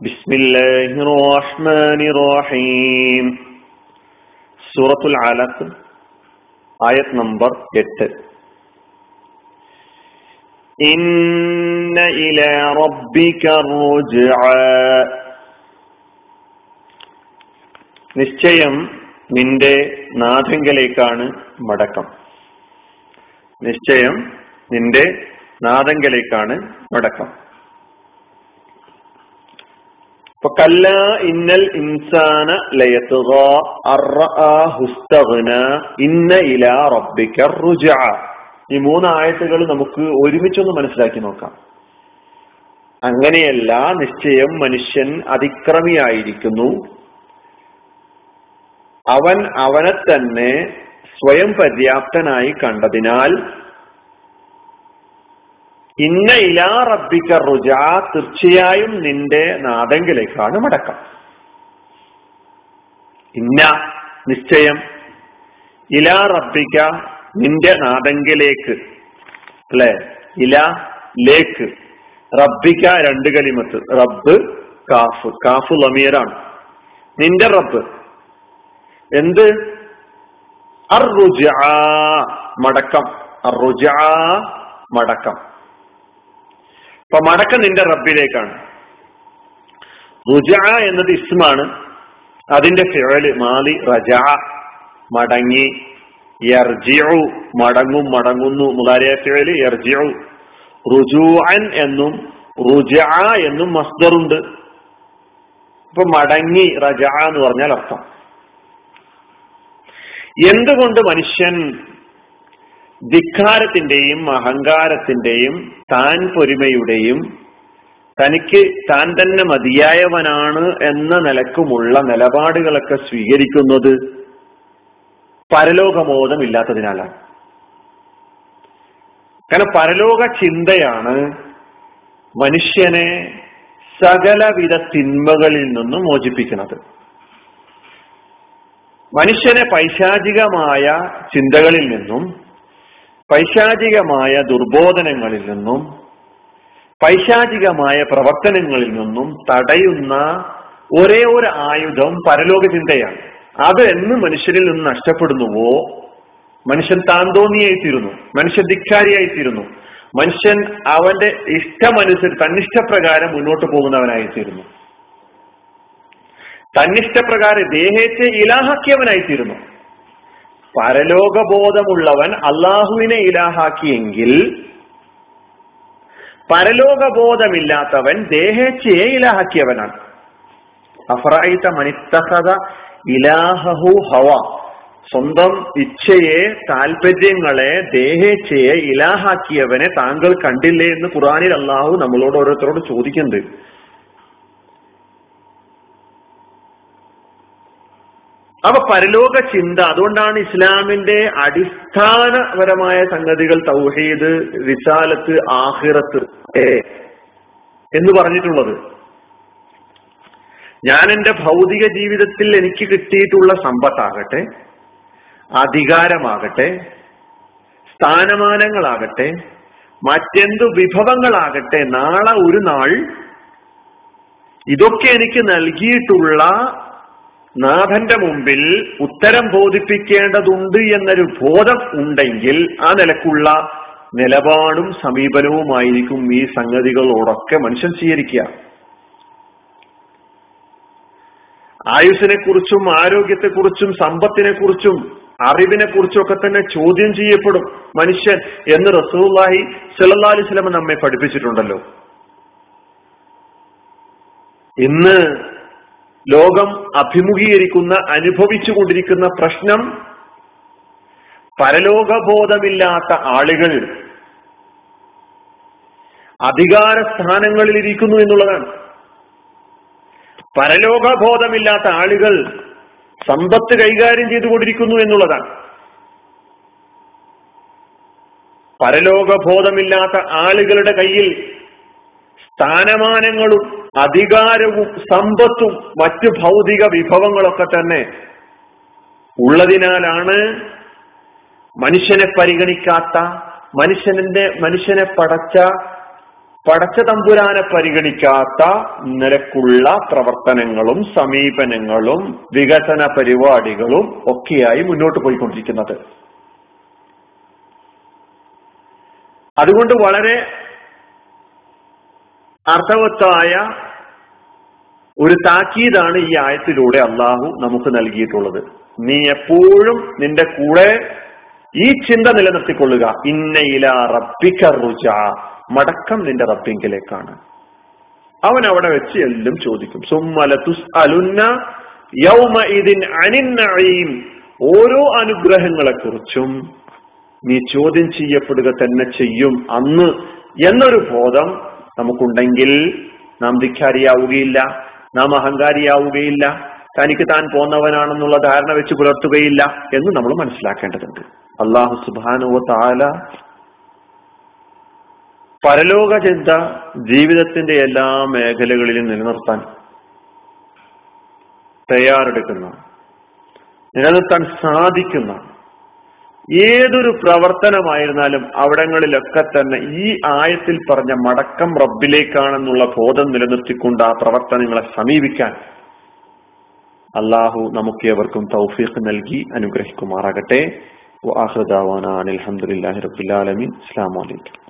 بسم الله الرحمن الرحيم സൂറത്തുൽ അലഖ് ആയത് നമ്പർ എട്ട് ഇന്ന ഇല റബ്ബിക നിശ്ചയം നിന്റെ നാഥങ്കലേക്കാണ് മടക്കം നിശ്ചയം നിന്റെ നാഥങ്കലേക്കാണ് മടക്കം കല്ല ഇന്നൽ ഇൻസാന ഇന്ന ഇല റബ്ബിക റുജഅ. ഈ മൂന്ന് ആയത്തുകൾ നമുക്ക് ഒരുമിച്ചൊന്ന് മനസ്സിലാക്കി നോക്കാം. അങ്ങനെയല്ല നിശ്ചയം മനുഷ്യൻ അതിക്രമിയായിരിക്കുന്നു. അവൻ അവനെ തന്നെ സ്വയം പര്യാപ്തനായി കണ്ടതിനാൽ ഇന്ന ഇലാ റബ്ബിക്ക റുജ തീർച്ചയായും നിന്റെ നാദങ്കിലേക്കാണ് മടക്കം. ഇന്ന നിശ്ചയം. ഇലാ റബ്ബിക്ക നിന്റെ നാദങ്കിലേക്ക് അല്ലെ? ഇല ലേക്ക്. റബ്ബിക്ക രണ്ട് കലിമത്ത്. റബ്ബ് കാഫ്. കാഫ് ലമീറാണ് നിന്റെ റബ്ബ്. എന്ത്? അറുജ മടക്കം. അറുജ മടക്കം. അപ്പൊ മടക്കം നിന്റെ റബ്ബിലേക്കാണ്. റുജ എന്നത് ഇസ്മാണ്. അതിന്റെ ഫിഴൽ മാലി റജ മടങ്ങി യർജിഉ മടങ്ങും മടങ്ങുന്നു മുതാരിയ ഫിഴൽ യർജിഉ. റുജുഅൻ എന്നും റുജ എന്നും മസ്ദറുണ്ട്. ഇപ്പൊ മടങ്ങി റജ എന്ന് പറഞ്ഞാൽ അർത്ഥം. എന്തുകൊണ്ട് മനുഷ്യൻ ധിക്കാരത്തിന്റെയും അഹങ്കാരത്തിന്റെയും താൻ പൊരുമയുടെയും തനിക്ക് താൻ തന്നെ മതിയായവനാണ് എന്ന നിലക്കുമുള്ള നിലപാടുകളൊക്കെ സ്വീകരിക്കുന്നത് പരലോകബോധം ഇല്ലാത്തതിനാലാണ് കാരണം പരലോക ചിന്തയാണ് മനുഷ്യനെ സകലവിധ തിന്മകളിൽ നിന്നും മോചിപ്പിക്കുന്നത്. മനുഷ്യനെ പൈശാചികമായ ചിന്തകളിൽ നിന്നും പൈശാചികമായ ദുർബോധനങ്ങളിൽ നിന്നും പൈശാചികമായ പ്രവർത്തനങ്ങളിൽ നിന്നും തടയുന്ന ഒരേ ഒരു ആയുധം പരലോക ചിന്തയാണ് അത് എന്ന് മനുഷ്യരിൽ നിന്ന് നഷ്ടപ്പെടുന്നുവോ? മനുഷ്യൻ താന്തോന്നിയായിത്തീരുന്നു മനുഷ്യൻ ധിക്കാരിയായിത്തീരുന്നു മനുഷ്യൻ അവന്റെ ഇഷ്ടമനുസരിച്ച് തന്നിഷ്ടപ്രകാരം മുന്നോട്ട് പോകുന്നവനായിത്തീരുന്നു. തന്നിഷ്ടപ്രകാരം ദേഹത്തെ ഇലാഹാക്കിയവനായിത്തീരുന്നു. പരലോകബോധമുള്ളവൻ അള്ളാഹുവിനെ ഇലാഹാക്കിയെങ്കിൽ പരലോകബോധമില്ലാത്തവൻ ദേഹേച്ഛയെ ഇലാഹാക്കിയവനാണ്. അഫറായിത്ത മനിത്തഹത ഇലാഹു ഹവ. സ്വന്തം ഇച്ഛയെ താല്പര്യങ്ങളെ ദേഹേച്ഛയെ ഇലാഹാക്കിയവനെ താങ്കൾ കണ്ടില്ലേ എന്ന് ഖുറാനിൽ അള്ളാഹു നമ്മളോട് ഓരോരുത്തരോട് ചോദിക്കുന്നുണ്ട്. അപ്പൊ പരലോക ചിന്ത അതുകൊണ്ടാണ് ഇസ്ലാമിന്റെ അടിസ്ഥാനപരമായ സംഗതികൾ തൗഹീദ് വിശാലത്ത് ആഹിറത്ത് എന്ന് പറഞ്ഞിട്ടുള്ളത്. ഞാൻ എന്റെ ഭൗതിക ജീവിതത്തിൽ എനിക്ക് കിട്ടിയിട്ടുള്ള സമ്പത്താകട്ടെ അധികാരമാകട്ടെ സ്ഥാനമാനങ്ങളാകട്ടെ മറ്റെന്തു വിഭവങ്ങളാകട്ടെ നാളെ ഒരു നാൾ ഇതൊക്കെ എനിക്ക് നൽകിയിട്ടുള്ള നാഥന്റെ മുമ്പിൽ ഉത്തരം ബോധിപ്പിക്കേണ്ടതുണ്ട് എന്നൊരു ബോധം ഉണ്ടെങ്കിൽ ആ നിലക്കുള്ള നിലപാടും സമീപനവുമായിരിക്കും ഈ സംഗതികളോടൊക്കെ മനുഷ്യൻ സ്വീകരിക്കുക. ആയുസിനെ കുറിച്ചും ആരോഗ്യത്തെ കുറിച്ചും സമ്പത്തിനെ കുറിച്ചും അറിവിനെ കുറിച്ചും ഒക്കെ തന്നെ ചോദ്യം ചെയ്യപ്പെടും മനുഷ്യൻ എന്ന് റസൂല്ലാഹി സല്ലാ അലിസ്ലമ നമ്മെ പഠിപ്പിച്ചിട്ടുണ്ടല്ലോ. ഇന്ന് ലോകം അഭിമുഖീകരിക്കുന്ന അനുഭവിച്ചു കൊണ്ടിരിക്കുന്ന പ്രശ്നം പരലോകബോധമില്ലാത്ത ആളുകൾ അധികാര സ്ഥാനങ്ങളിൽ ഇരിക്കുന്നു എന്നുള്ളതാണ്. പരലോകബോധമില്ലാത്ത ആളുകൾ സമ്പത്ത് കൈകാര്യം ചെയ്തുകൊണ്ടിരിക്കുന്നു എന്നുള്ളതാണ്. പരലോകബോധമില്ലാത്ത ആളുകളുടെ കയ്യിൽ സ്ഥാനമാനങ്ങളും അധികാരവും സമ്പത്തും മറ്റു ഭൗതിക വിഭവങ്ങളൊക്കെ തന്നെ ഉള്ളതിനാലാണ് മനുഷ്യനെ പരിഗണിക്കാത്ത മനുഷ്യന്റെ മനുഷ്യനെ പടച്ച പടച്ച തമ്പുരാനെ പരിഗണിക്കാത്ത നിരക്കുള്ള പ്രവർത്തനങ്ങളും സമീപനങ്ങളും വികസന പരിപാടികളും ഒക്കെയായി മുന്നോട്ട് പോയിക്കൊണ്ടിരിക്കുന്നത്. അതുകൊണ്ട് വളരെ അർത്ഥവത്തായ ഒരു താക്കീതാണ് ഈ ആയത്തിലൂടെ അള്ളാഹു നമുക്ക് നൽകിയിട്ടുള്ളത്. നീ എപ്പോഴും നിന്റെ കൂടെ ഈ ചിന്ത നിലനിർത്തിക്കൊള്ളുക. ഇന്നയില റബ്ബിക്ക റുജ. മടക്കം നിന്റെ റബ്ബിങ്കിലേക്കാണ്. അവൻ അവിടെ വെച്ച് എല്ലാം ചോദിക്കും. സുമ്മല തുസ് അലുന്ന യൗമ ഇതിൻ അനിന്നയും ഓരോ അനുഗ്രഹങ്ങളെ കുറിച്ചും നീ ചോദ്യം ചെയ്യപ്പെടുക തന്നെ ചെയ്യും. അന്ന് എന്നൊരു ബോധം നമുക്കുണ്ടെങ്കിൽ നാം ധിഖാരിയാവുകയില്ല നാം അഹങ്കാരിയാവുകയില്ല തനിക്ക് താൻ പോന്നവനാണെന്നുള്ള ധാരണ വെച്ച് പുലർത്തുകയില്ല എന്ന് നമ്മൾ മനസ്സിലാക്കേണ്ടതുണ്ട്. അള്ളാഹു സുബാനുവ താല പരലോക ചിന്ത ജീവിതത്തിന്റെ എല്ലാ മേഖലകളിലും നിലനിർത്താൻ തയ്യാറെടുക്കുന്ന നിലനിർത്താൻ സാധിക്കുന്ന ഏതൊരു പ്രവർത്തനമായിരുന്നാലും അവിടങ്ങളിലൊക്കെ തന്നെ ഈ ആയത്തിൽ പറഞ്ഞ മടക്കം റബ്ബിലേക്കാണെന്നുള്ള ബോധം നിലനിർത്തിക്കൊണ്ട് ആ പ്രവർത്തനങ്ങളെ സമീപിക്കാൻ അള്ളാഹു നമുക്ക് നമുക്കേവർക്കും തൗഫീഖ് നൽകി അനുഗ്രഹിക്കുമാറാകട്ടെ. അലഹമുല്ലാ റബുലാലമീൻ അസ്സാം വലൈക്കും